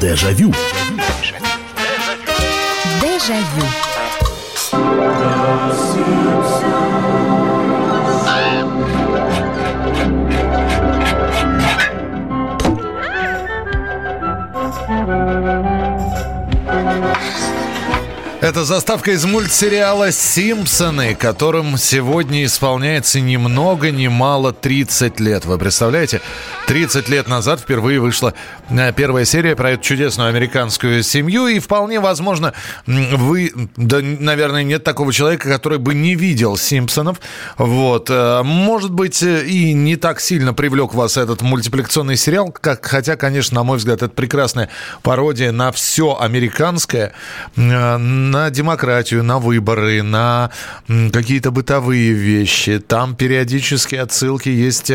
Дежавю. Дежавю. Это заставка из мультсериала «Симпсоны», которым сегодня исполняется ни много ни мало 30 лет. Вы представляете? 30 лет назад впервые вышла э, первая серия про эту чудесную американскую семью. И вполне возможно, вы, да, наверное, нет такого человека, который бы не видел «Симпсонов». Вот. Э, может быть, э, и не так сильно привлек вас этот мультипликационный сериал, как, хотя, конечно, на мой взгляд, это прекрасная пародия на все американское, на демократию, на выборы, на какие-то бытовые вещи. Там периодически отсылки есть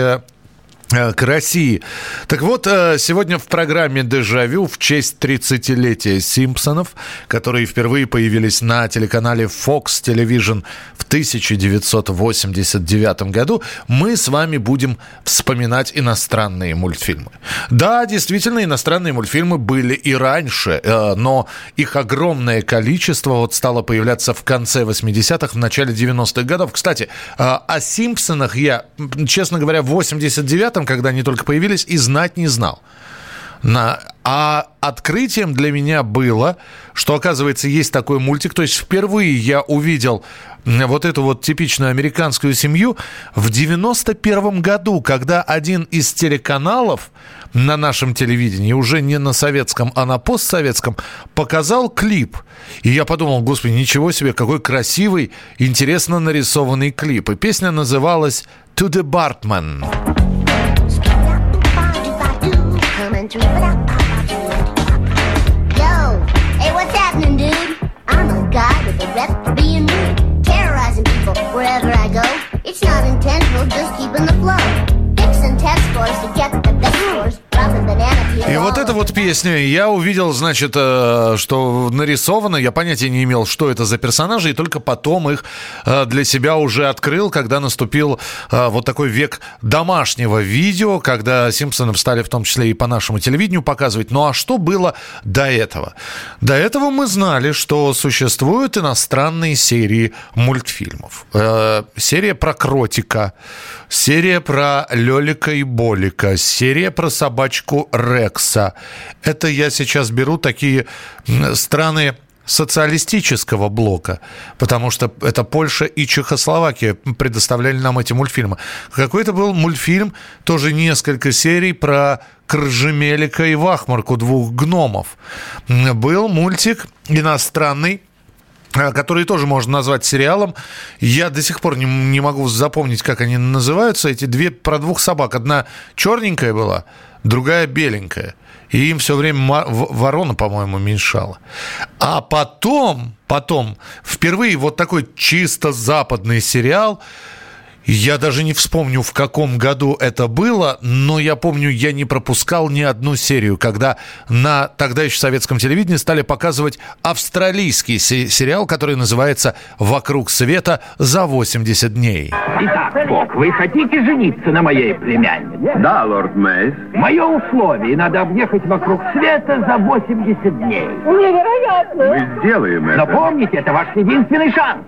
к России. Так вот, э, сегодня в программе «Дежавю» в честь 30-летия «Симпсонов», которые впервые появились на телеканале Fox Television в 1989 году, мы с вами будем вспоминать иностранные мультфильмы. Да, действительно, иностранные мультфильмы были и раньше, э, но их огромное количество вот стало появляться в конце 80-х, в начале 90-х годов. Кстати, о «Симпсонах» я, честно говоря, в 89 этом, когда они только появились, и знать не знал. На... А открытием для меня было, что, оказывается, есть такой мультик. То есть впервые я увидел вот эту вот типичную американскую семью в 91 году, когда один из телеканалов на нашем телевидении, уже не на советском, а на постсоветском, показал клип. И я подумал, господи, ничего себе, какой красивый, интересно нарисованный клип. И песня называлась «To the Bartman». Yo, hey, what's happening, dude? I'm a guy with a rep for being rude, terrorizing people wherever I go. It's not intentional, just keeping the flow. Fixing test scores to get the best scores. И вот эта вот песня, я увидел, значит, э, что нарисовано, я понятия не имел, что это за персонажи, и только потом их э, для себя уже открыл, когда наступил э, вот такой век домашнего видео, когда Симпсонов стали в том числе и по нашему телевидению показывать. Ну а что было до этого? До этого мы знали, что существуют иностранные серии мультфильмов. Серия про кротика, серия про Лелика и Болика, серия про собачку собачку Рекса. Это я сейчас беру такие страны социалистического блока, потому что это Польша и Чехословакия предоставляли нам эти мультфильмы. Какой-то был мультфильм, тоже несколько серий про Кржемелика и Вахмарку, двух гномов. Был мультик иностранный, Э, который тоже можно назвать сериалом. Я до сих пор не, не могу запомнить, как они называются. Эти две про двух собак. Одна черненькая была, другая беленькая. И им все время ворона, по-моему, меньшала. А потом, потом, впервые вот такой чисто западный сериал – я даже не вспомню, в каком году это было, но я помню, я не пропускал ни одну серию, когда на тогда еще советском телевидении стали показывать австралийский сериал, который называется «Вокруг света за 80 дней». Итак, вы хотите жениться на моей племяннице? Да, лорд Мейс. Мое условие, надо объехать вокруг света за 80 дней. Невероятно. Мы сделаем это. Но помните, это ваш единственный шанс.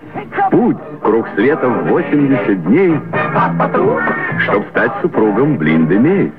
Путь, круг света в 80 дней чтобы стать супругом Блинды Мейс.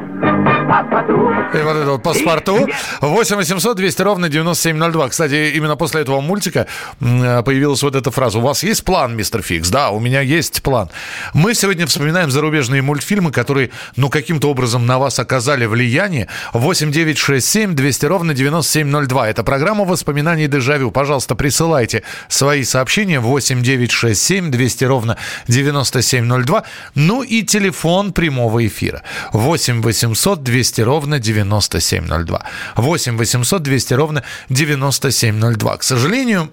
И вот это вот паспорту. 8 800 200 ровно 9702. Кстати, именно после этого мультика появилась вот эта фраза. У вас есть план, мистер Фикс? Да, у меня есть план. Мы сегодня вспоминаем зарубежные мультфильмы, которые, ну, каким-то образом на вас оказали влияние. 8 9 6 7 200 ровно 9702. Это программа воспоминаний Дежавю. Пожалуйста, присылайте свои сообщения. 8 9 6 7 200 ровно 9702. Ну и телефон прямого эфира. 8 800 200 ровно 9702. 8 800 200 ровно 9702. К сожалению,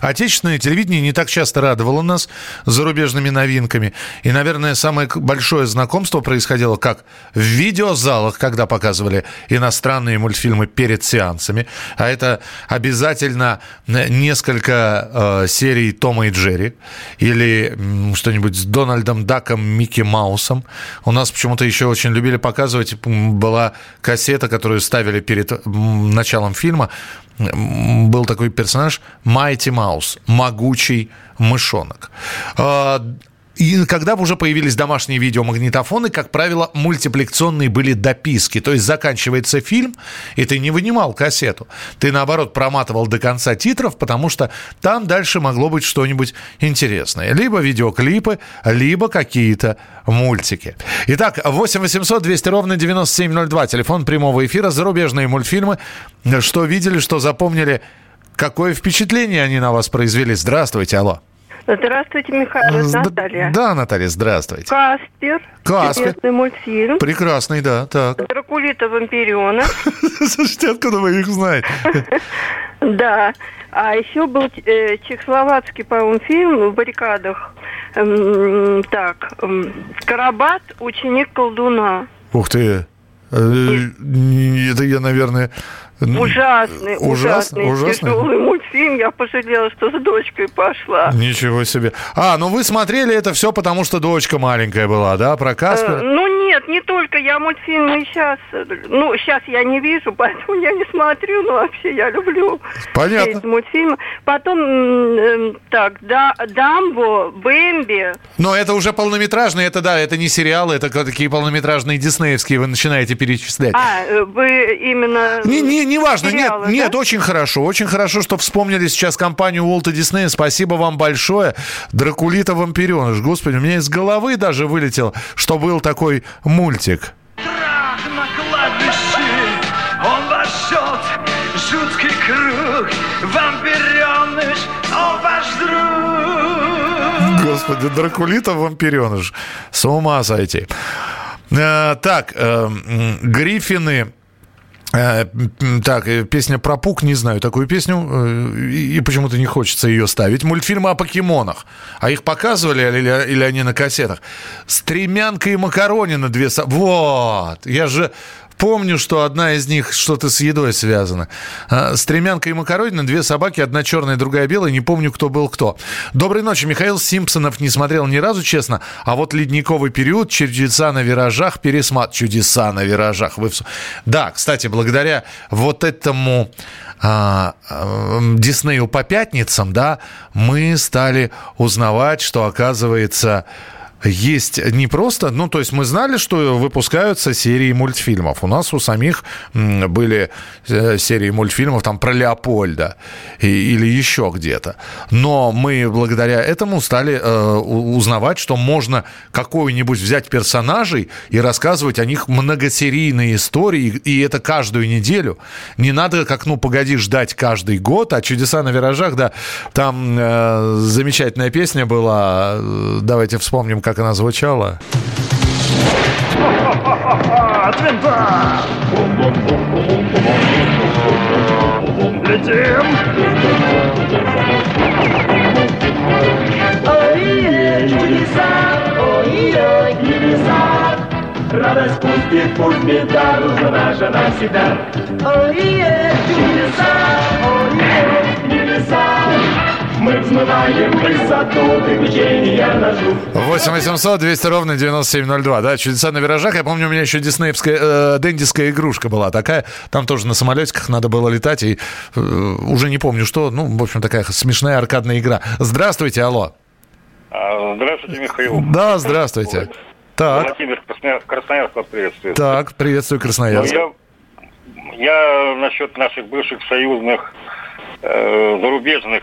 Отечественное телевидение не так часто радовало нас зарубежными новинками. И, наверное, самое большое знакомство происходило как в видеозалах, когда показывали иностранные мультфильмы перед сеансами. А это обязательно несколько э, серий Тома и Джерри. Или м, что-нибудь с Дональдом Даком, Микки Маусом. У нас почему-то еще очень любили показывать. Была кассета, которую ставили перед началом фильма был такой персонаж Майти Маус, могучий мышонок. И когда уже появились домашние видеомагнитофоны, как правило, мультипликационные были дописки. То есть заканчивается фильм, и ты не вынимал кассету. Ты, наоборот, проматывал до конца титров, потому что там дальше могло быть что-нибудь интересное. Либо видеоклипы, либо какие-то мультики. Итак, 8 800 200 ровно 9702. Телефон прямого эфира. Зарубежные мультфильмы. Что видели, что запомнили. Какое впечатление они на вас произвели? Здравствуйте, алло. Здравствуйте, Михаил. Наталья. Да, Наталья, здравствуйте. Каспер. Каспер. Интересный мультфильм. Прекрасный, да, так. Дракулита Вампирена. Слушайте, откуда вы их знаете? Да. А еще был э, чехословацкий, по-моему, фильм в баррикадах. Эм, так, эм, Карабат, ученик колдуна. Ух ты. Э, Это я, наверное, Ужасный, ужасный, ужасный, тяжелый мультфильм. Я пожалела, что с дочкой пошла. Ничего себе. А, ну вы смотрели это все, потому что дочка маленькая была, да, про Каспера? Э, ну нет, не только. Я мультфильмы сейчас, ну сейчас я не вижу, поэтому я не смотрю, но вообще я люблю Понятно. эти мультфильмы. Потом, э, так, да, Дамбо, Бэмби. Но это уже полнометражные, это да, это не сериалы, это такие полнометражные диснеевские, вы начинаете перечислять. А, э, вы именно... Не, не, неважно, сериалы, нет, да? нет, очень хорошо, очень хорошо, что вспомнили сейчас компанию Уолта Диснея. Спасибо вам большое. Дракулита Вампиреныш. Господи, у меня из головы даже вылетел, что был такой мультик. Страх на кладбище, он вошел, жуткий круг, вампиреныш, он ваш друг. Господи, Дракулита Вампиреныш. С ума сойти. Э, так, э, Гриффины так, э, песня про Пук, не знаю такую песню, э, и почему-то не хочется ее ставить. Мультфильмы о покемонах. А их показывали или, или они на кассетах? Стремянка и макарони на две... Вот! Я же Помню, что одна из них что-то с едой связано. А, Стремянка и Макаронина, две собаки, одна черная, другая белая. Не помню, кто был кто. Доброй ночи. Михаил Симпсонов не смотрел ни разу, честно. А вот ледниковый период, чудеса на виражах, пересмат. Чудеса на виражах. Вы... Да, кстати, благодаря вот этому а, а, Диснею по пятницам, да, мы стали узнавать, что, оказывается, есть не просто, ну, то есть мы знали, что выпускаются серии мультфильмов. У нас у самих были э, серии мультфильмов там про Леопольда или еще где-то. Но мы благодаря этому стали э, узнавать, что можно какой-нибудь взять персонажей и рассказывать о них многосерийные истории, и это каждую неделю. Не надо, как, ну, погоди, ждать каждый год, а «Чудеса на виражах», да, там э, замечательная песня была, давайте вспомним, как как она звучала. Летим! Ой, чудеса, ой, небеса, Радость пустит, пусть беда, нужна наша навсегда. Ой, чудеса, взмываем высоту, приключения нажу. 8 800 200 ровно 9702. Да, чудеса на виражах. Я помню, у меня еще диснеевская, э, дендиская игрушка была такая. Там тоже на самолетиках надо было летать. И э, уже не помню что. Ну, в общем, такая смешная аркадная игра. Здравствуйте, алло. А, здравствуйте, Михаил. Да, здравствуйте. Так. Владимир Красноярск вас приветствует. Так, приветствую, Красноярск. Ну, я, я насчет наших бывших союзных э, зарубежных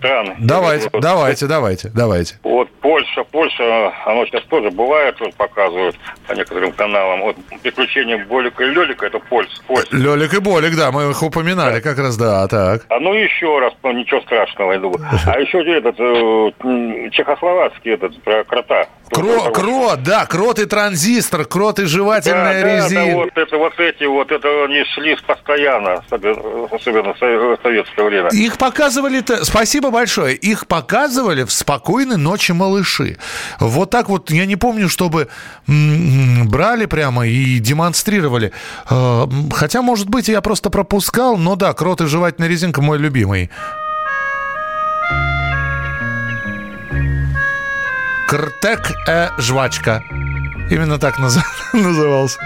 стран. Давайте, Вот, давайте, давайте, давайте. Вот Польша, Польша, оно сейчас тоже бывает, вот показывают по некоторым каналам. Вот приключения Болика и Лелика, это Польша. Польша. Лёлик и Болик, да, мы их упоминали как раз, да, так. А ну еще раз, ну, ничего страшного, я думаю. А еще этот э, чехословацкий этот про крота. Кро, крот, да, крот и транзистор, крот и жевательная да, да, резина. да, вот это вот эти вот, это они шли постоянно, особенно в со- в советское время. Их показывали, -то, большое, их показывали в «Спокойной ночи, малыши». Вот так вот, я не помню, чтобы брали прямо и демонстрировали. Э, Хотя, может быть, я просто пропускал, но да, крот и жевательная резинка мой любимый. Кртек э жвачка. Именно так наз- назывался.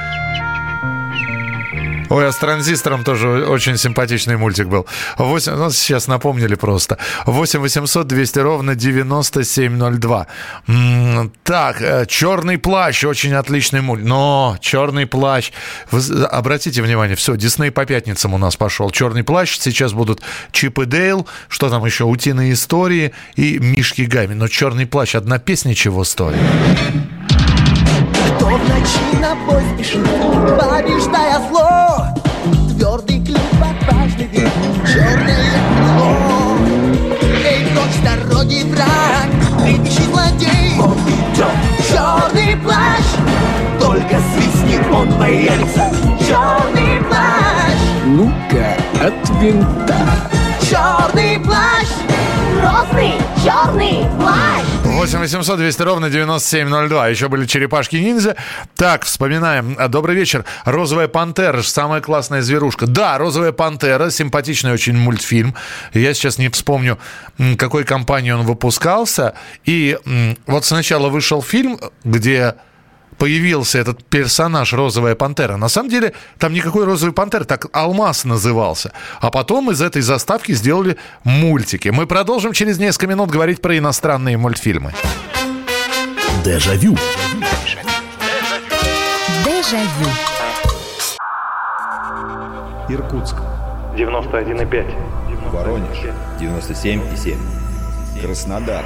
Ой, а с транзистором тоже очень симпатичный мультик был. 8, ну, сейчас напомнили просто. 8 800 200 ровно 9702. М, Так, э, «Черный плащ» очень отличный мультик. Но «Черный плащ». Вы обратите внимание, все, Дисней по пятницам у нас пошел. «Черный плащ». Сейчас будут Чип и Дейл. Что там еще? «Утиные истории» и «Мишки Гами». Но «Черный плащ» одна песня чего стоит. В ночи на бой спешит, побеждая зло. Твердый клюв, отважный вид, черное крыло. Эй, прочь дороги враг, кричи злодей. Он идет, черный плащ, только свистнет он боится. Черный плащ, Ну-ка, от винта. черный плащ. Грозный черный плащ. 8 800 200 ровно 9702. Еще были черепашки-ниндзя. Так, вспоминаем. А, Добрый вечер. «Розовая пантера» самая классная зверушка. Да, «Розовая пантера» симпатичный очень мультфильм. Я сейчас не вспомню, какой компании он выпускался. И вот сначала вышел фильм, где появился этот персонаж «Розовая пантера». На самом деле, там никакой «Розовой пантеры», так «Алмаз» назывался. А потом из этой заставки сделали мультики. Мы продолжим через несколько минут говорить про иностранные мультфильмы. Дежавю. Дежавю. Иркутск. 91,5. Воронеж 97,7. Краснодар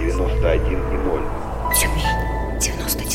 91,0. Тюмень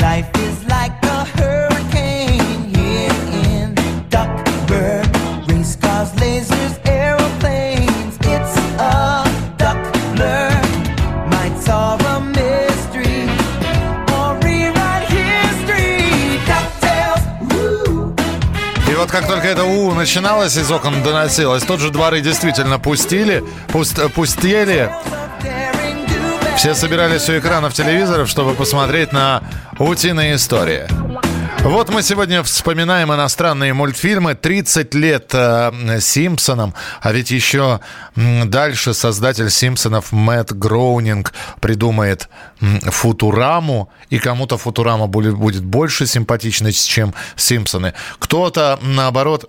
Life is like a hurricane here in Duckburg. Race cars, lasers, aeroplanes. It's a duck blur. Might solve a mystery or rewrite history. DuckTales, woo. И вот как только это «У» начиналось, из окон доносилось, тут же дворы действительно пустили, пуст- пустели. Все собирались у экранов телевизоров, чтобы посмотреть на «Утиные истории». Вот мы сегодня вспоминаем иностранные мультфильмы. 30 лет э, «Симпсонам», а ведь еще дальше создатель «Симпсонов» Мэтт Гроунинг придумает «Футураму», и кому-то «Футурама» будет, будет больше симпатичной, чем «Симпсоны». Кто-то, наоборот,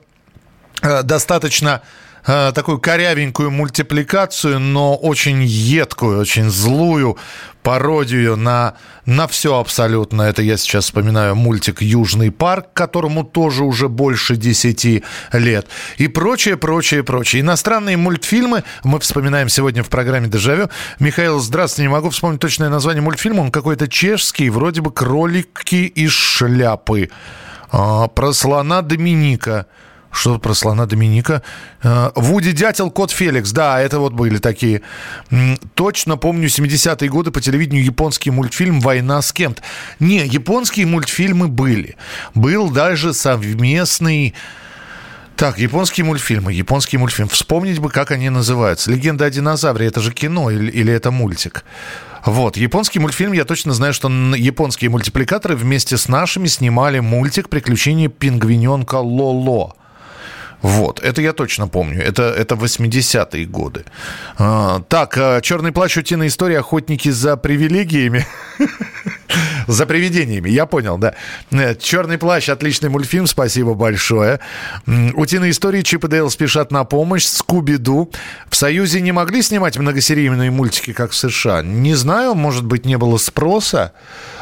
э, достаточно такую корявенькую мультипликацию, но очень едкую, очень злую пародию на, на все абсолютно. Это я сейчас вспоминаю мультик «Южный парк», которому тоже уже больше 10 лет. И прочее, прочее, прочее. Иностранные мультфильмы мы вспоминаем сегодня в программе «Дежавю». Михаил, здравствуйте, не могу вспомнить точное название мультфильма. Он какой-то чешский, вроде бы «Кролики из шляпы». А, про слона Доминика. Что про слона Доминика? Э, Вуди Дятел, Кот Феликс. Да, это вот были такие. Точно помню 70-е годы по телевидению японский мультфильм «Война с кем-то». Не, японские мультфильмы были. Был даже совместный... Так, японские мультфильмы, японские мультфильмы. Вспомнить бы, как они называются. «Легенда о динозавре» — это же кино или, или это мультик? Вот, японский мультфильм, я точно знаю, что японские мультипликаторы вместе с нашими снимали мультик «Приключения пингвиненка Лоло». Вот, это я точно помню. Это, это 80-е годы. А, так, а, «Черный плащ. Утиная история. Охотники за привилегиями». За привидениями, я понял, да. Э, «Черный плащ» – отличный мультфильм, спасибо большое. «Утиные истории. Чип и Дейл спешат на помощь». «Скуби-Ду». В Союзе не могли снимать многосерийные мультики, как в США? Не знаю, может быть, не было спроса.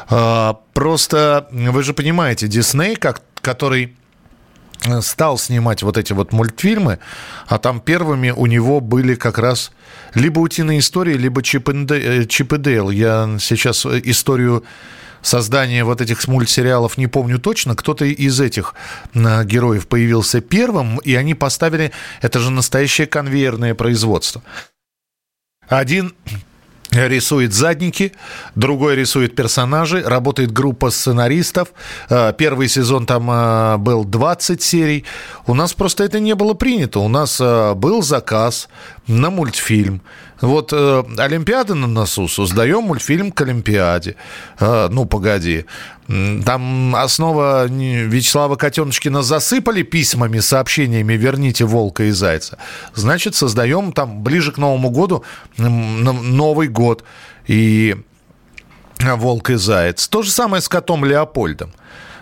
А, просто, вы же понимаете, Дисней, как, который стал снимать вот эти вот мультфильмы, а там первыми у него были как раз либо «Утиные истории», либо «Чип и, Дейл». Дейл. Я сейчас историю создания вот этих мультсериалов не помню точно. Кто-то из этих героев появился первым, и они поставили... Это же настоящее конвейерное производство. Один рисует задники, другой рисует персонажей, работает группа сценаристов. Э, первый сезон там э, был 20 серий. У нас просто это не было принято. У нас э, был заказ на мультфильм. Вот э, Олимпиада на носу, создаем мультфильм к Олимпиаде. Э, ну, погоди. Там основа Вячеслава Котеночкина засыпали письмами, сообщениями «Верните волка и зайца». Значит, создаем там ближе к Новому году Новый год и «Волк и заяц». То же самое с котом Леопольдом.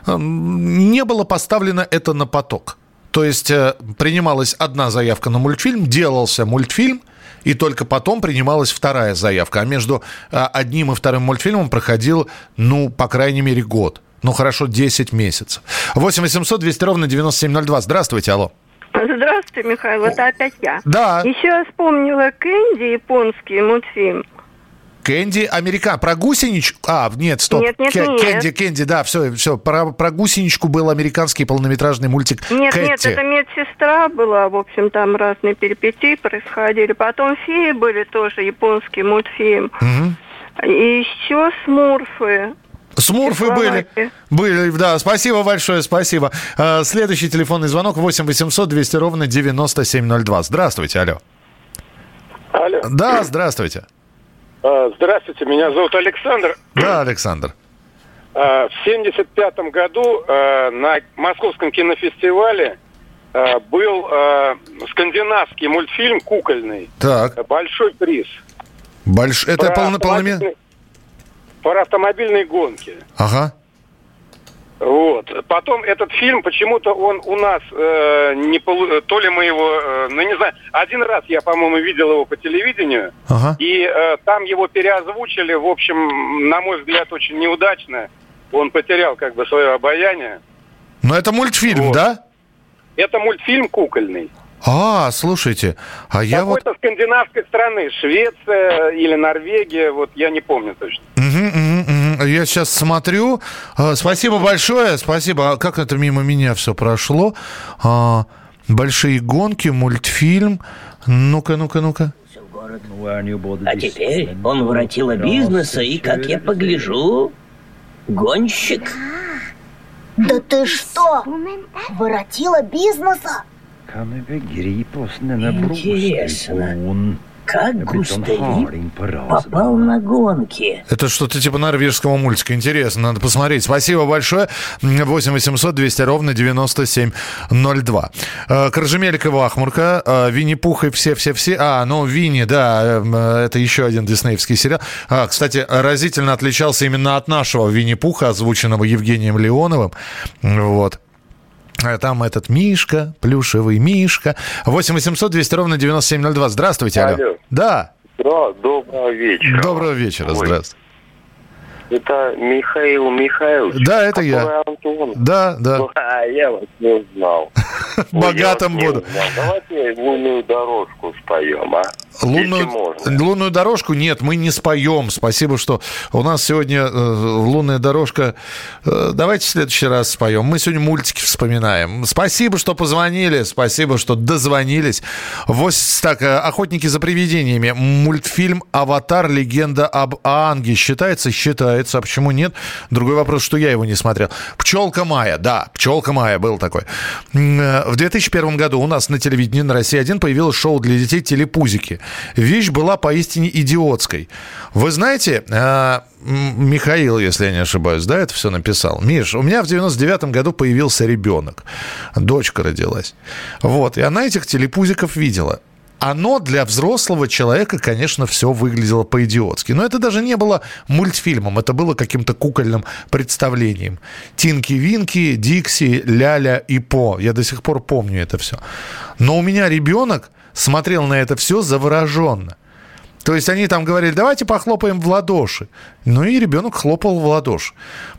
Не было поставлено это на поток. То есть э, принималась одна заявка на мультфильм, делался мультфильм, и только потом принималась вторая заявка. А между а, одним и вторым мультфильмом проходил, ну, по крайней мере, год. Ну, хорошо, 10 месяцев. 8 800 200 ровно 9702. Здравствуйте, алло. Здравствуйте, Михаил, это опять я. Да. Еще я вспомнила Кэнди, японский мультфильм. Кэнди, Америка, про гусеничку... А, нет, стоп. Нет, нет, нет. Кэнди, Кэнди, да, все, все. Про, про гусеничку был американский полнометражный мультик Нет, Кэти. нет, это медсестра была, в общем, там разные перипетии происходили. Потом феи были тоже, японский мультфильм. Угу. И еще смурфы. Смурфы были. Были, да. Спасибо большое, спасибо. А, следующий телефонный звонок 8 800 200 ровно 9702. Здравствуйте, алло. Алло. Да, здравствуйте. А, здравствуйте, меня зовут Александр. Да, Александр. А, в 1975 году а, на Московском кинофестивале был скандинавский мультфильм кукольный. Так. Большой приз. Больш... Это полно... полнометражный? Про автомобильные гонки. Ага. Вот. Потом этот фильм, почему-то он у нас э, не полу... то ли мы его, э, ну не знаю, один раз я, по-моему, видел его по телевидению, ага. и э, там его переозвучили, в общем, на мой взгляд, очень неудачно. Он потерял как бы свое обаяние. Но это мультфильм, вот. да? Это мультфильм кукольный. А, слушайте, а я вот... Какой-то скандинавской страны, Швеция или Норвегия, вот я не помню точно. Я сейчас смотрю. А, спасибо большое, спасибо. А как это мимо меня все прошло? А, большие гонки, мультфильм. Ну-ка, ну-ка, ну-ка. А теперь он воротила бизнеса и, как я погляжу, гонщик. Да ты что? Воротила бизнеса? Интересно, как Густавин попал на гонки? Это что-то типа норвежского мультика. Интересно, надо посмотреть. Спасибо большое. 8 800 200 ровно 9702. Э, Коржемелик и Вахмурка, э, Винни-Пух и все-все-все. А, ну, Винни, да, э, это еще один диснеевский сериал. А, кстати, разительно отличался именно от нашего Винни-Пуха, озвученного Евгением Леоновым. Вот. А там этот Мишка, плюшевый Мишка. 8 800 200 ровно 9702. Здравствуйте, алло. алло. Да. Да, доброго вечера. Доброго вечера, Ой. здравствуйте. Это Михаил Михайлович. Да, это я. Антон. Да, да. А, я вас не узнал. Богатым буду. Давайте лунную дорожку споем, а? Лунную, лунную дорожку нет, мы не споем. Спасибо, что у нас сегодня э, лунная дорожка. Э, давайте в следующий раз споем. Мы сегодня мультики вспоминаем. Спасибо, что позвонили. Спасибо, что дозвонились. Вот так, э, охотники за привидениями. Мультфильм Аватар. Легенда об Аанге. Считается? Считается. А почему нет? Другой вопрос, что я его не смотрел. Пчелка Майя. Да, пчелка Майя был такой. В 2001 году у нас на телевидении на России 1 появилось шоу для детей «Телепузики». Вещь была поистине идиотской. Вы знаете, а, Михаил, если я не ошибаюсь, да, это все написал. Миш, у меня в 99-м году появился ребенок. Дочка родилась. Вот, и она этих телепузиков видела оно для взрослого человека, конечно, все выглядело по-идиотски. Но это даже не было мультфильмом, это было каким-то кукольным представлением. Тинки-винки, Дикси, Ляля и По. Я до сих пор помню это все. Но у меня ребенок смотрел на это все завороженно. То есть они там говорили, давайте похлопаем в ладоши. Ну и ребенок хлопал в ладоши.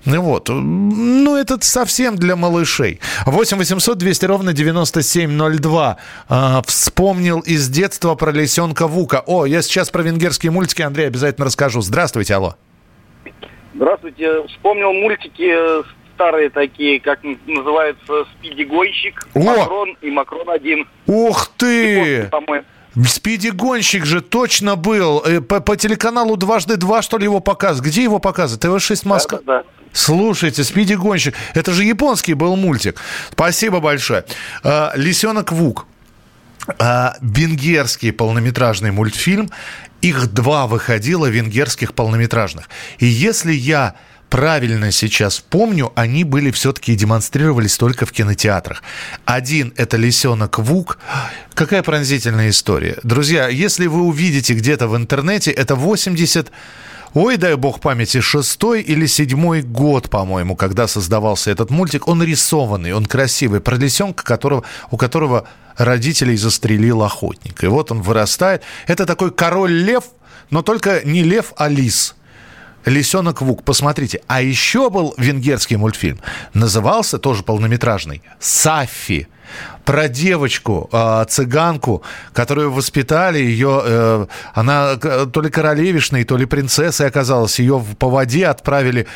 Ну вот. Ну это совсем для малышей. 8 800 200 ровно 9702. А, вспомнил из детства про лисенка Вука. О, я сейчас про венгерские мультики, Андрей, обязательно расскажу. Здравствуйте, алло. Здравствуйте. Вспомнил мультики старые такие, как называется, «Спиди-гонщик», «Макрон» и «Макрон-1». Ух ты! Спиди-гонщик же точно был. Э, по, по телеканалу «Дважды два», что ли, его показывают? Где его показывают? ТВ-6 Москва? Да, да, да. Слушайте, «Спиди-гонщик». Это же японский был мультик. Спасибо большое. А, «Лисенок Вук». А, венгерский полнометражный мультфильм. Их два выходило венгерских полнометражных. И если я правильно сейчас помню, они были все-таки демонстрировались только в кинотеатрах. Один – это «Лисенок Вук». Какая пронзительная история. Друзья, если вы увидите где-то в интернете, это 80 Ой, дай бог памяти, шестой или седьмой год, по-моему, когда создавался этот мультик. Он рисованный, он красивый, про лисенка, которого, у которого родителей застрелил охотник. И вот он вырастает. Это такой король-лев, но только не лев, а лис – Лисенок Вук, посмотрите. А еще был венгерский мультфильм. Назывался тоже полнометражный Сафи про девочку, э, цыганку, которую воспитали, ее, э, она то ли королевишной, то ли принцессой оказалась, ее по воде отправили,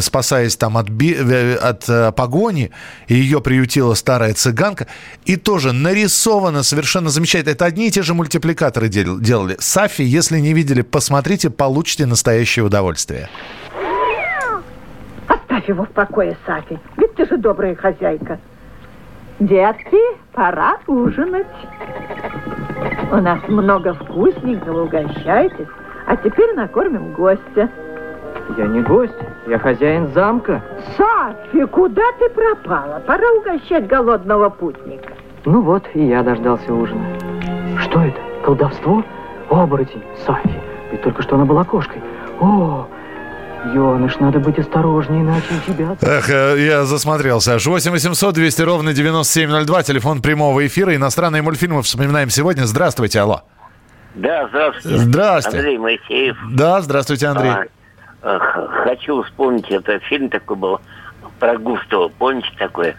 спасаясь там от, би, э, от э, погони, и ее приютила старая цыганка, и тоже нарисовано совершенно замечательно. Это одни и те же мультипликаторы дел, делали. Сафи, если не видели, посмотрите, получите настоящее удовольствие. Оставь его в покое, Сафи, ведь ты же добрая хозяйка. Детки, пора ужинать. У нас много вкусненького, угощайтесь. А теперь накормим гостя. Я не гость, я хозяин замка. Сафи, куда ты пропала? Пора угощать голодного путника. Ну вот, и я дождался ужина. Что это? Колдовство? Оборотень, Сафи. Ведь только что она была кошкой. О, Ёныш, надо быть осторожнее, иначе тебя... Эх, э, я засмотрелся. Аж 8 800 200 ровно 9702, телефон прямого эфира. Иностранные мультфильмы вспоминаем сегодня. Здравствуйте, алло. Да, здравствуйте. Здравствуйте. Андрей Моисеев. Да, здравствуйте, Андрей. А, хочу вспомнить, это фильм такой был про Густава. Помните такой?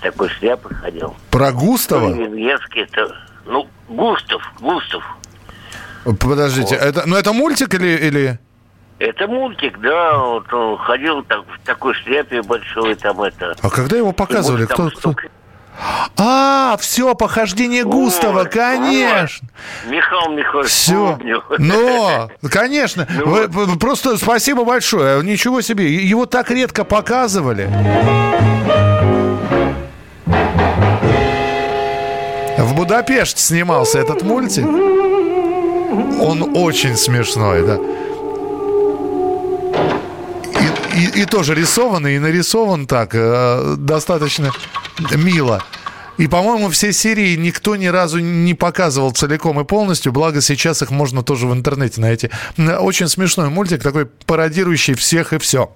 Такой шляпы ходил. Про Густава? Венгерский, это... Ну, Густав, Густав. Подождите, вот. это, ну это мультик или... или... Это мультик, да, вот он ходил так, в такой шляпе большой, там это. А когда его показывали? Кто, кто? А, все, похождение Густава, конечно. Вот. Михаил Михайлович все. Но, конечно. Ну, Вы, просто спасибо большое. Ничего себе. Его так редко показывали. В Будапеште снимался этот мультик. Он очень смешной, да и, и тоже рисованный, и нарисован так, э, достаточно мило. И, по-моему, все серии никто ни разу не показывал целиком и полностью, благо сейчас их можно тоже в интернете найти. Очень смешной мультик, такой пародирующий всех и все.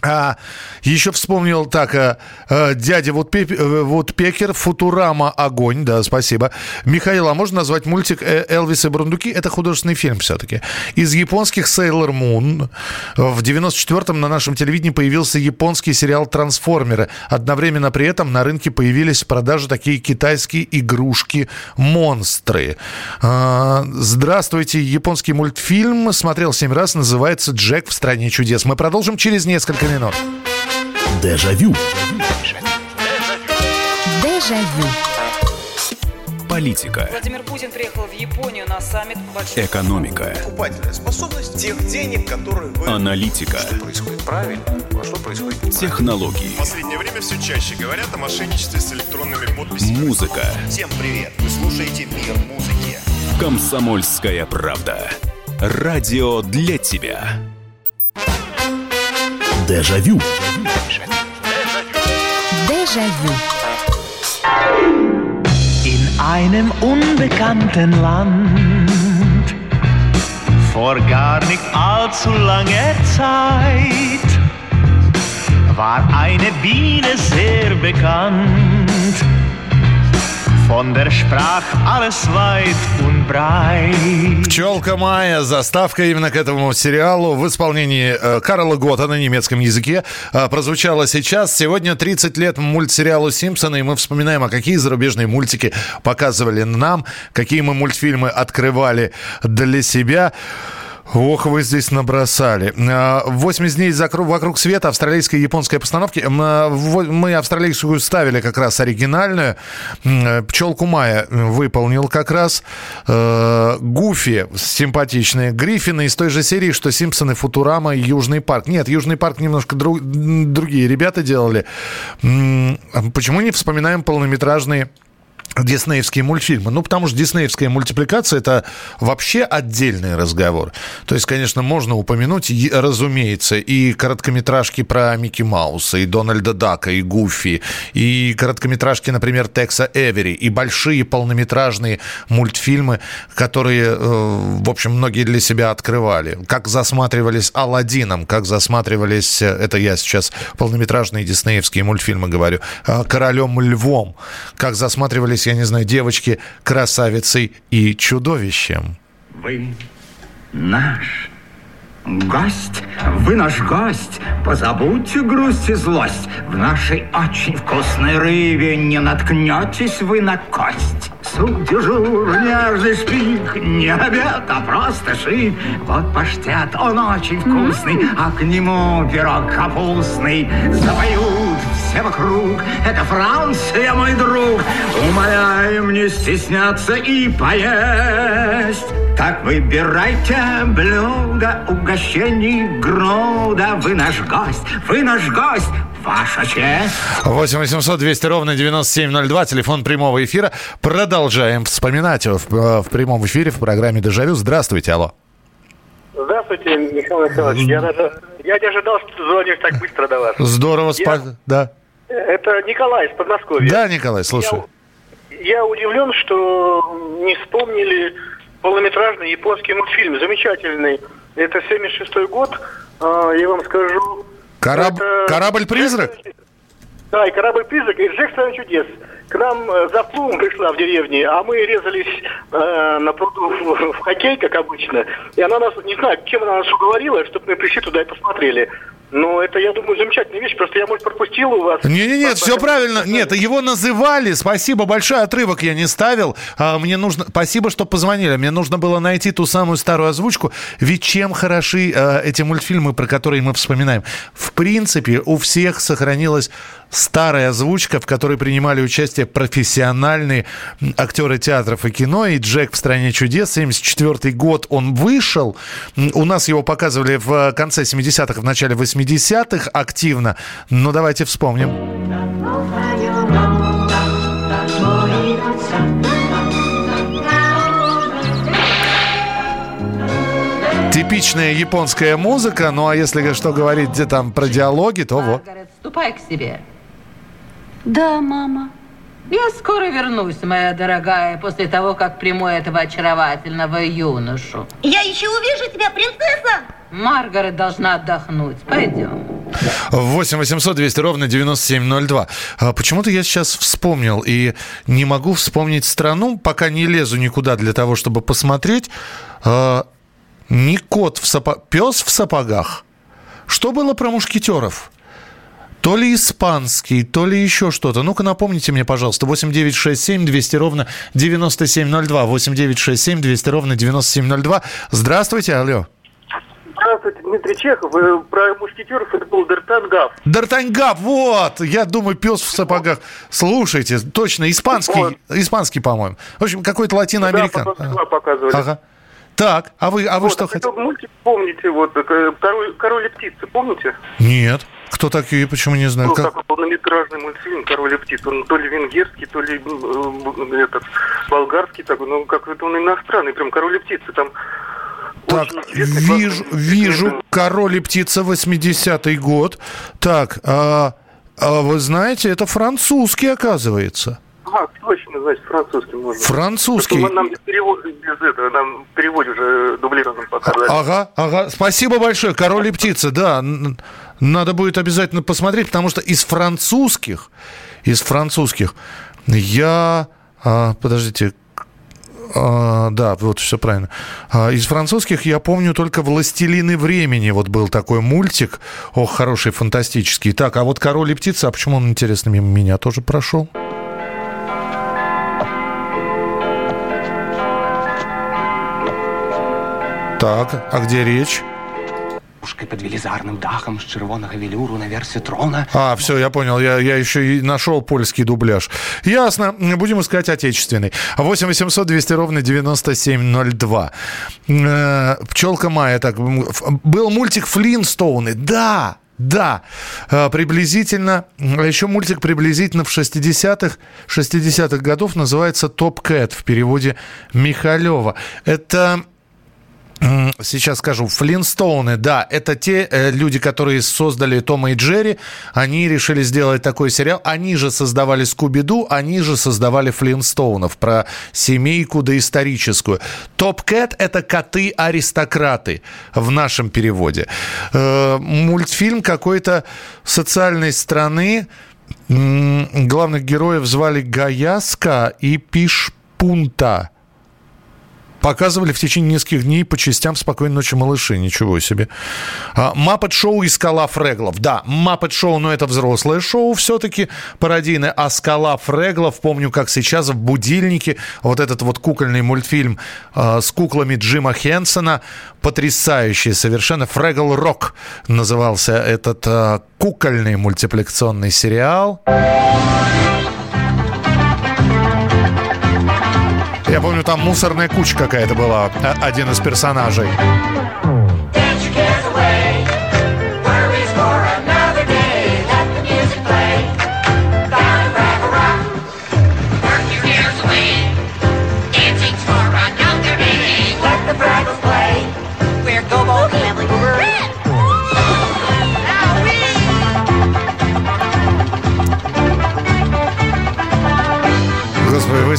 А, еще вспомнил так, а, а, дядя вот, Пеп, э, вот Пекер, Футурама, Огонь, да, спасибо. Михаил, а можно назвать мультик Элвис и Брундуки? Это художественный фильм все-таки. Из японских Sailor Moon. В 94-м на нашем телевидении появился японский сериал «Трансформеры». Одновременно при этом на рынке появились в продаже такие китайские игрушки-монстры. А, здравствуйте, японский мультфильм. Смотрел семь раз, называется «Джек в стране чудес». Мы продолжим через несколько минут. Дежавю. Дежавю. Политика. Владимир Путин приехал в Японию на саммит большой... Экономика. Покупательная способность тех денег, которые вы... Аналитика. Что происходит правильно, а что происходит неправильно. Технологии. В последнее время все чаще говорят о мошенничестве с электронными подписями. Музыка. Всем привет! Вы слушаете «Мир музыки». Комсомольская правда. Радио для тебя. Déjà Vu. Déjà Vu. In einem unbekannten Land, vor gar nicht allzu langer Zeit, war eine Biene sehr bekannt Von der. Пчелка Майя, заставка именно к этому сериалу в исполнении э, Карла Гота на немецком языке э, прозвучала сейчас. Сегодня 30 лет мультсериалу «Симпсоны», и мы вспоминаем, а какие зарубежные мультики показывали нам, какие мы мультфильмы открывали для себя. Ох, вы здесь набросали. А, 80 дней закру- вокруг света австралийской и японской постановки. А, Мы австралийскую ставили как раз оригинальную. М, Пчелку Майя выполнил как раз. Э, Гуфи симпатичные. Гриффины из той же серии, что Симпсоны, Футурама и Южный парк. Нет, Южный парк немножко дру- другие ребята делали. А Почему не вспоминаем полнометражные диснеевские мультфильмы. Ну, потому что диснеевская мультипликация – это вообще отдельный разговор. То есть, конечно, можно упомянуть, разумеется, и короткометражки про Микки Мауса, и Дональда Дака, и Гуфи, и короткометражки, например, Текса Эвери, и большие полнометражные мультфильмы, которые, э, в общем, многие для себя открывали. Как засматривались Алладином, как засматривались, э, это я сейчас полнометражные диснеевские мультфильмы говорю, э, Королем Львом, как засматривались, я не знаю, девочки красавицей и чудовищем. Вы наш гость, вы наш гость. Позабудьте грусть и злость. В нашей очень вкусной рыбе не наткнетесь вы на кость. Суп дежур, нежный шпик, не обед, а просто шик. Вот паштет, он очень вкусный, а к нему пирог капустный. Запоют все вокруг, это Франция, мой друг. Умоляем не стесняться и поесть. Так выбирайте блюдо, угощений груда. Вы наш гость, вы наш гость, ваша честь. 8 800 200 ровно 9702, телефон прямого эфира. Продолжаем вспоминать в, э, в прямом эфире в программе «Дежавю». Здравствуйте, алло. Здравствуйте, Михаил Михайлович. Я, даже, я не ожидал, что звонишь так быстро до вас. Здорово, Я- спа- да. Это Николай из Подмосковья. Да, Николай, слушаю. Я удивлен, что не вспомнили полнометражный японский мультфильм. Замечательный. Это 76 год. А, Я вам скажу... Кораб- это- Корабль-призрак? Да, и корабль-призрак, и Джек страна чудес. К нам э, за плугом пришла в деревне, а мы резались э, на пруду в, в хоккей, как обычно. И она нас, не знаю, чем она нас уговорила, чтобы мы пришли туда и посмотрели. Но это, я думаю, замечательная вещь. Просто я, может, пропустил у вас. Не-не-не, По- все по- правильно. Нет, его называли. Спасибо большое. Отрывок я не ставил. А, Мне нужно... Спасибо, что позвонили. Мне нужно было найти ту самую старую озвучку. Ведь чем хороши э, эти мультфильмы, про которые мы вспоминаем? В принципе, у всех сохранилась старая озвучка, в которой принимали участие профессиональные актеры театров и кино. И «Джек в стране чудес», 74 год он вышел. У нас его показывали в конце 70-х, в начале 80-х активно. Но давайте вспомним. Типичная японская музыка, ну а если что говорить где там про диалоги, то вот. Ступай к себе. Да, мама. Я скоро вернусь, моя дорогая, после того, как приму этого очаровательного юношу. Я еще увижу тебя, принцесса! Маргарет должна отдохнуть. Пойдем. 8 800 200 ровно 9702. А, Почему-то я сейчас вспомнил и не могу вспомнить страну, пока не лезу никуда для того, чтобы посмотреть. А, Не кот в сапогах, пес в сапогах. Что было про мушкетеров? То ли испанский, то ли еще что-то. Ну-ка напомните мне, пожалуйста. 8 9 6 7 200 ровно 9702. 8 9 6 7 200 ровно 9702. Здравствуйте, алло. Здравствуйте, Дмитрий Чехов, э, про мушкетеров это был Д'Артангав. Д'Артангав, вот! Я думаю, пес в сапогах. Слушайте, точно, испанский, Вот. испанский, по-моему. В общем, какой-то латиноамерикан. Да, показывали. Ага. Так, а вы, а вы Вот, что а хотите? Мультик помните, вот, э, король, король и птицы, помните? Нет. Кто такие, почему не знаю? Ну, Как- такой полнометражный мультфильм «Король и птица». Он то ли венгерский, то ли э, этот, болгарский такой, ну, как-то он иностранный, прям «Король и птица». Там Так, вижу, вижу, король и птица, 80-й год. Так, а, а вы знаете, это французский, оказывается. А, точно, значит, французский можно. Французский. Нам без перевода, без этого, нам в переводе уже дублированным показали. Ага, ага. Спасибо большое. Король и птица, да. Надо будет обязательно посмотреть, потому что из французских, из французских я... а, подождите. А, да, вот все правильно. А, из французских я помню только «Властелины времени». Вот был такой мультик. Ох, хороший, фантастический. Так, а вот «Король и птица», а почему он, интересно, мимо меня тоже прошел? Так, а где речь? Пушкой под велизарным дахом с червоного велюру наверсе трона. А, все, я понял. Я, я еще и нашел польский дубляж. Ясно. Будем искать отечественный. 8 800 200 ровно 9702. Э, Пчелка Майя. Так, был мультик Флинстоуны. Да, да, Э, приблизительно, а еще мультик приблизительно в 60-х, 60-х годов называется «Топ Кэт» в переводе Михалева. Это Сейчас скажу. Флинстоуны, да, это те э, люди, которые создали Тома и Джерри. Они решили сделать такой сериал. Они же создавали Скуби-Ду, они же создавали Флинстоунов про семейку доисторическую. Топ Кэт – это коты-аристократы в нашем переводе. Э, мультфильм какой-то социальной страны. Главных героев звали Гаяска и Пишпунта. Показывали в течение нескольких дней по частям «Спокойной ночи, малыши». Ничего себе. Маппет шоу и «Скала Фреглов». Да, Маппет шоу, но это взрослое шоу все-таки пародийное. А «Скала Фреглов», помню, как сейчас в «Будильнике» вот этот вот кукольный мультфильм а, с куклами Джима Хенсона. Потрясающий совершенно. «Фрегл Рок» назывался этот а, кукольный мультипликационный сериал. Я помню, там мусорная куча какая-то была, а- один из персонажей.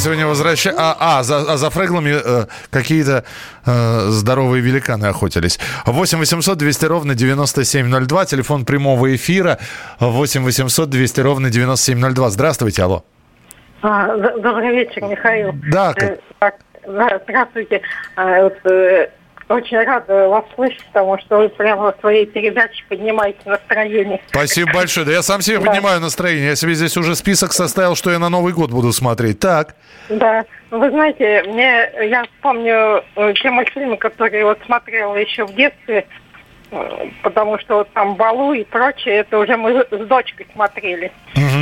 Сегодня возвращаете... А, а, за, а за фреглами э, какие-то э, здоровые великаны охотились. 8 800 200 ровно 9702, телефон прямого эфира 8 800 200 ровно 9702. Здравствуйте, алло. А, добрый вечер, Михаил. Да, Э, здравствуйте. А, вот, э, очень рада вас слышать, потому что вы прямо в своей передаче поднимаете настроение. Спасибо большое. Да я сам себе Да. поднимаю настроение. Я себе здесь уже список составил, что я на Новый год буду смотреть. Так. Да, вы знаете, мне я помню э, те мультфильмы, которые вот смотрела еще в детстве, э, потому что вот там Балу и прочее, это уже мы с дочкой смотрели.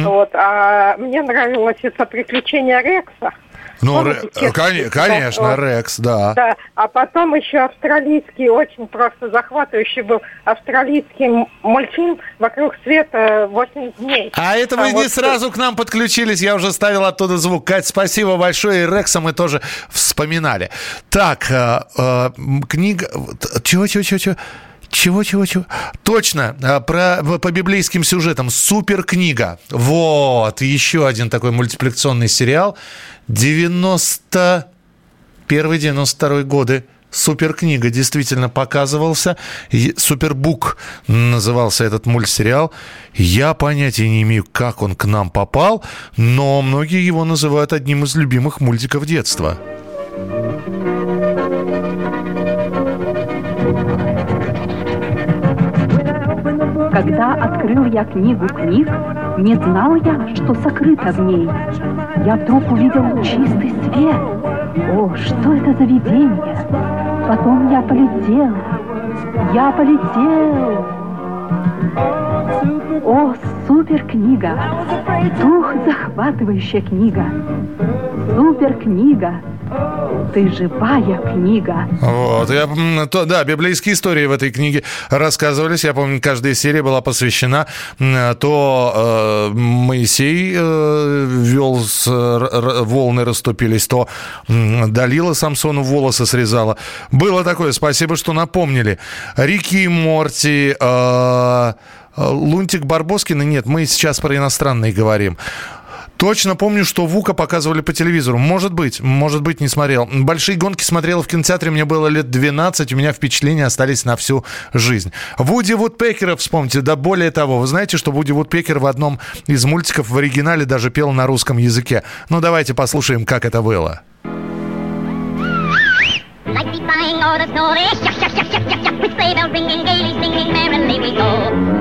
Вот, а мне нравилось это приключение Рекса. Ну, Ре- коне- да, конечно, вот. Рекс, да. Да, а потом еще австралийский, очень просто захватывающий был австралийский мультфильм «Вокруг света 8 дней». А это вы А не вот- сразу к нам подключились, я уже ставил оттуда звук. Кать, спасибо большое, и Рекса мы тоже вспоминали. Так, э, э, книга... Чего, чего, чего, чего? Чего, чего, чего? Точно, э, про, по библейским сюжетам. Супер книга. Вот, еще один такой мультипликационный сериал. 91-92 годы. Супер книга действительно показывался. Супербук назывался этот мультсериал. Я понятия не имею, как он к нам попал, но многие его называют одним из любимых мультиков детства. Когда открыл я книгу книг, не знал я, что сокрыто в ней. Я вдруг увидел чистый свет. О, что это за видение? Потом я полетела. я полетел. О, супер книга! Дух захватывающая книга! Супер книга! Ты живая книга. Вот, я, то, да, библейские истории в этой книге рассказывались. Я помню, каждая серия была посвящена. м, То э, Моисей э, вел, с, р- волны расступились, то м, Далила Самсону волосы срезала. Было такое, спасибо, что напомнили. Рики и Морти, э, э, Лунтик Барбоскины, нет, мы сейчас про иностранные говорим. Точно помню, что Вука показывали по телевизору. Может быть, может быть, не смотрел. Большие гонки смотрел в кинотеатре, мне было лет 12, у меня впечатления остались на всю жизнь. Вуди Вудпекера вспомните, да более того, вы знаете, что Вуди Вудпекер в одном из мультиков в оригинале даже пел на русском языке. Ну, давайте послушаем, как это было. Like sleigh bells ringing, gaily singing, merrily we go.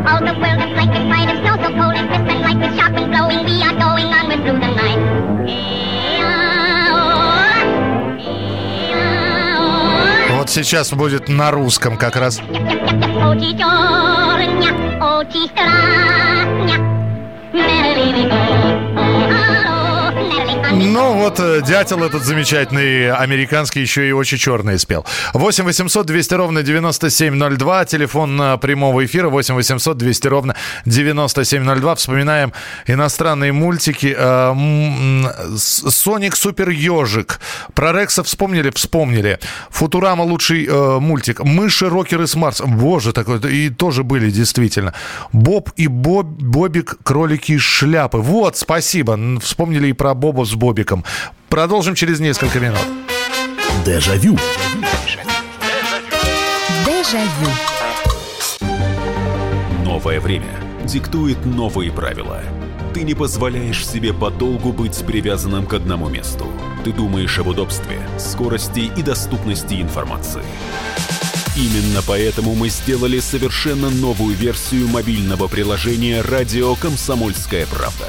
All the world is this fight of snow so cold and crisp and light with sharp and glowing. We are going onward through the night. Вот сейчас будет на русском как раз. Merrily we go. Ну вот, э, дятел этот замечательный, американский, еще и очень черный спел. 8 800 200 ровно 9702, телефон э, прямого эфира 8 800 200 ровно 9702. Вспоминаем иностранные мультики. Э, Соник Супер Ежик. Про Рекса вспомнили? Вспомнили. Футурама лучший мультик. Мыши, рокеры с Марса. Боже, такой, и тоже были действительно. Боб и Боб, Бобик, кролики из шляпы. Вот, спасибо. Вспомнили и про Боба с Бобиком. Продолжим через несколько минут. Дежавю. Дежавю. Новое время диктует новые правила. Ты не позволяешь себе подолгу быть привязанным к одному месту. Ты думаешь об удобстве, скорости и доступности информации. Именно поэтому мы сделали совершенно новую версию мобильного приложения «Радио Комсомольская правда».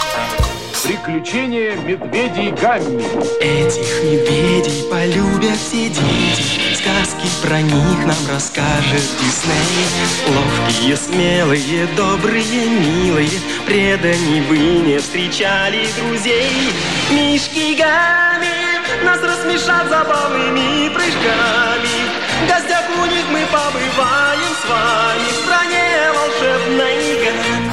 Приключения медведей Гамми. Этих медведей полюбят все дети. Сказки про них нам расскажет Дисней. Ловкие, смелые, добрые, милые. Преданий вы не встречали друзей. Мишки Гамми нас рассмешат забавными прыжками. В гостях у них мы побываем с вами. В стране волшебной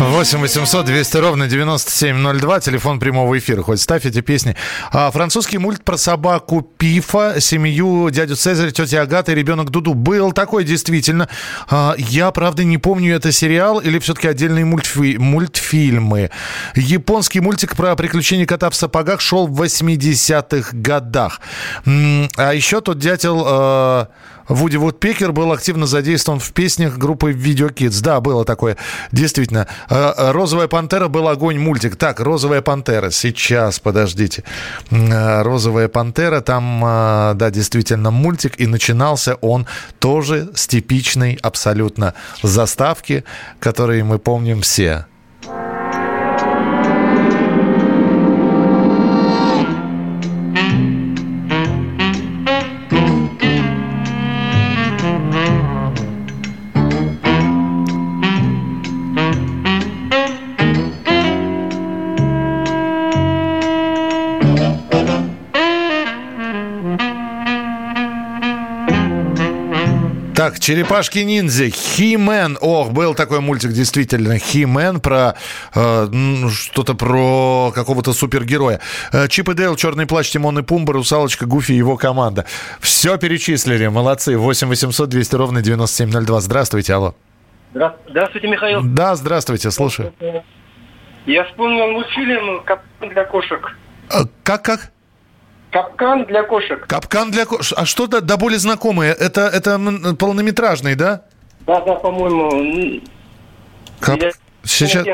8 800 200 ровно 9702, телефон прямого эфира. Хоть ставь эти песни. А, французский мульт про собаку Пифа, семью дядю Цезарь, тетя Агата и ребенок Дуду. Был такой, действительно. А, я, правда, не помню, это сериал или все-таки отдельные мультфи- мультфильмы. Японский мультик про приключения кота в сапогах шел в 80-х годах. А еще тот дятел... э, Вуди Вудпекер был активно задействован в песнях группы Video Kids. Да, было такое. Действительно. Э, «Розовая пантера» был огонь мультик. Так, «Розовая пантера». Сейчас, подождите. Э, «Розовая пантера», там, э, да, действительно мультик. И начинался он тоже с типичной абсолютно заставки, которые мы помним все. «Черепашки-ниндзя», «Хи-Мэн». Ох, был такой мультик, действительно, «Хи-Мэн» про э, что-то про какого-то супергероя. Э, Чип и Дейл, «Черный плащ», Тимон и Пумба, «Русалочка», Гуфи и его команда. Все перечислили, молодцы. 8 800 200 ровно 9702. Здравствуйте, алло. Здра- Здравствуйте, Михаил. Да, здравствуйте, слушаю. Я вспомнил мультфильм «Капкан для кошек». Э, Как, как? «Капкан для кошек». Капкан для кошек. А что до, более знакомые? Это, это полнометражный, да? Да, да, по-моему. Кап- Сейчас,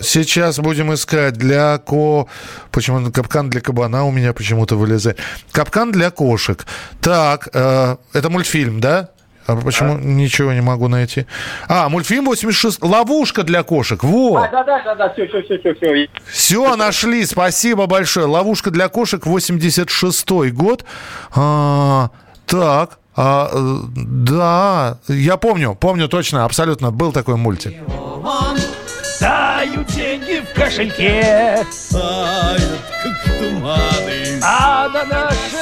сейчас будем искать для ко... Почему капкан для кабана у меня почему-то вылезает? Капкан для кошек. Так, э, это мультфильм, да? А почему ничего не могу найти? А, мультфильм 86. Ловушка для кошек. Во! А, да, да, да, да, все, все, все, все, все. Все, нашли. Спасибо большое. Ловушка для кошек 86 год. А, так. А, да, я помню, помню точно, абсолютно был такой мультик. Тают деньги в кошельке Тают, как туманы А на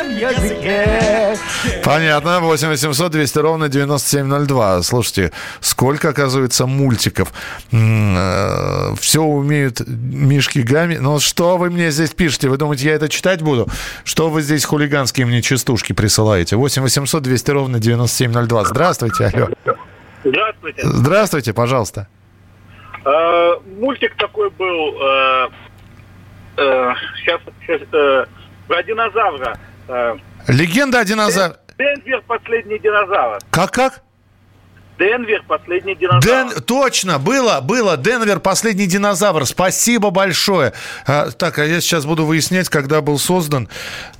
нашем языке Понятно, 8 800 200 ровно 9702. Слушайте, сколько, оказывается, мультиков. Все умеют Мишки Гами. Ну, что вы мне здесь пишете? Вы думаете, я это читать буду? Что вы здесь хулиганские мне частушки присылаете? 8 800 200 ровно 9702. Здравствуйте, алло. Здравствуйте. Здравствуйте, пожалуйста. Э, мультик такой был, э, э, сейчас, сейчас, э, про динозавра. Э, Легенда о динозавре. Денвер последний динозавр. Как-как? Денвер последний динозавр. Ден... Точно, было, было. Денвер последний динозавр. Спасибо большое. А, так, а я сейчас буду выяснять, когда был создан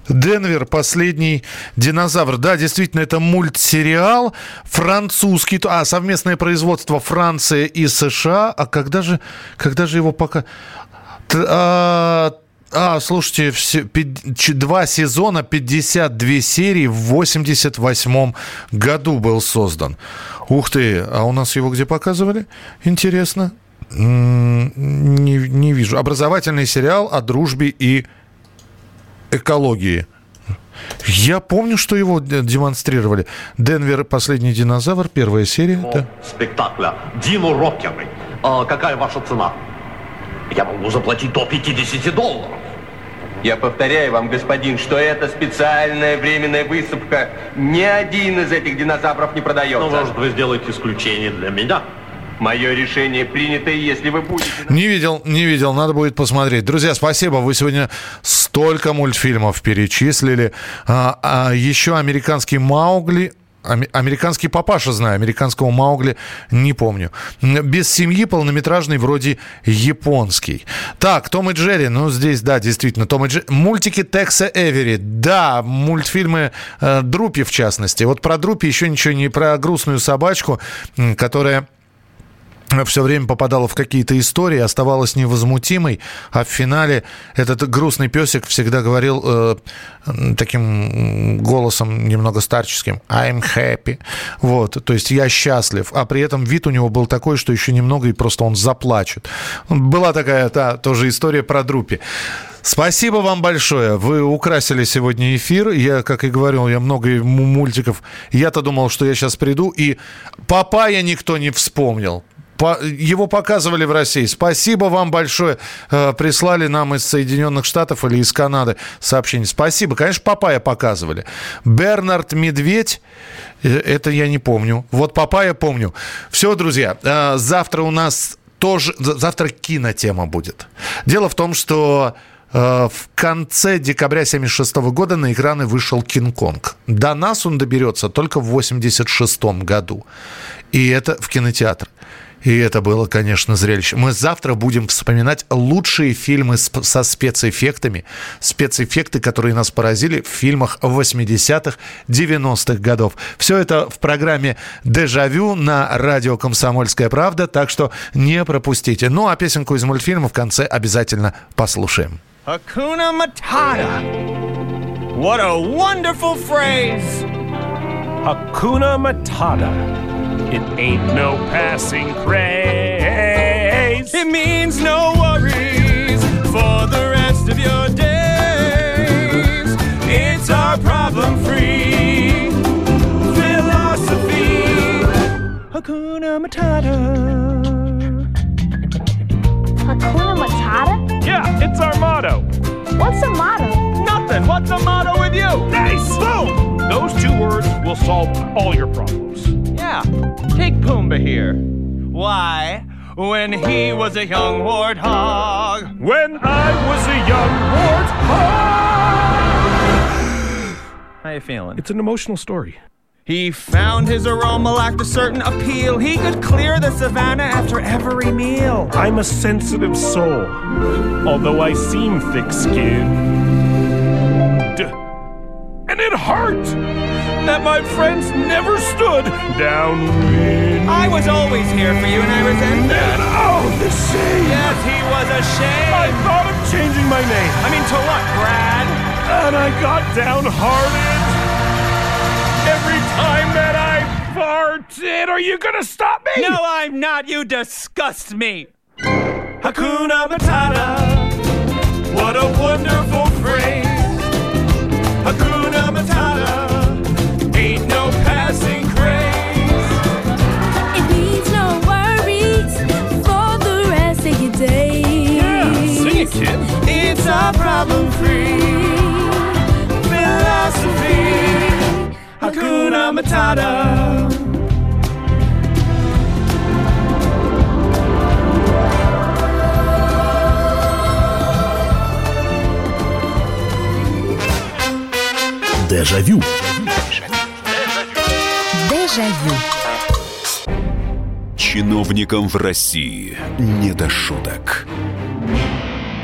Денвер последний динозавр. Да, действительно, это мультсериал французский. А, совместное производство Франции и США. А когда же, когда же его пока... А, а, слушайте, все, два сезона, 52 серии в 88 году был создан. Ух ты, а у нас его где показывали? Интересно. Не, не вижу. Образовательный сериал о дружбе и экологии. Я помню, что его демонстрировали. Денвер последний динозавр, первая серия. Да. Спектакля Дину Рокеры. А какая ваша цена? Я могу заплатить до 50 долларов. Я повторяю вам, господин, что это специальная временная высыпка. Ни один из этих динозавров не продается. Ну, может, вы сделаете исключение для меня? Мое решение принято, и если вы будете... Не видел, не видел, надо будет посмотреть. Друзья, спасибо, вы сегодня столько мультфильмов перечислили. А, а еще американский Маугли Американский папаша знаю, американского Маугли не помню. Без семьи полнометражный вроде японский. Так, Том и Джерри, ну здесь, да, действительно, Том и Джерри. Мультики Текса Эвери, да, мультфильмы э, Друпи в частности. Вот про Друпи еще ничего не про грустную собачку, которая все время попадала в какие-то истории, оставалась невозмутимой, а в финале этот грустный песик всегда говорил э, таким голосом немного старческим «I'm happy». Вот, то есть «я счастлив», а при этом вид у него был такой, что еще немного и просто он заплачет. Была такая та, тоже история про Друпи. Спасибо вам большое. Вы украсили сегодня эфир. Я, как и говорил, я много мультиков. Я-то думал, что я сейчас приду, и Папая никто не вспомнил. Его показывали в России. Спасибо вам большое. Э, прислали нам из Соединенных Штатов или из Канады сообщение. Спасибо. Конечно, Папая показывали. Бернард Медведь. Э, это я не помню. Вот Папая помню. Все, друзья. Э, завтра у нас тоже... Завтра кинотема будет. Дело в том, что в конце декабря 1976 года на экраны вышел «Кинг-Конг». До нас он доберется только в 1986 году. И это в кинотеатр. И это было, конечно, зрелище. Мы завтра будем вспоминать лучшие фильмы со спецэффектами. Спецэффекты, которые нас поразили в фильмах 80-х, 90-х годов. Все это в программе «Дежавю» на радио «Комсомольская правда», так что не пропустите. Ну, а песенку из мультфильма в конце обязательно послушаем. Hakuna Matata. What a wonderful phrase. Hakuna Matata. It ain't no passing craze. It means no worries for the rest of your days. It's our problem free philosophy. Hakuna Matata. Hakuna Matata? Yeah, it's our motto. What's a motto? Nothing. What's the motto with you? Nice. Boom. Those two words will solve all your problems. Yeah. Take Pumbaa here. Why? When he was a young warthog. When I was a young warthog. How you feeling? It's an emotional story. He found his aroma lacked a certain appeal. He could clear the savannah after every meal. I'm a sensitive soul, although I seem thick skinned. And it hurt that my friends never stood downwind. I was always here for you, and I resent that. And oh, the shame! Yes, he was ashamed. I thought of changing my name. I mean, to what, Brad? And I got downhearted every time that I farted. Are you gonna stop me? No, I'm not. You disgust me. Hakuna Matata. What a wonderful phrase. Hakuna a problem-free philosophy. Hakuna Matata. Дежавю. Дежавю. Чиновникам в России не до шуток.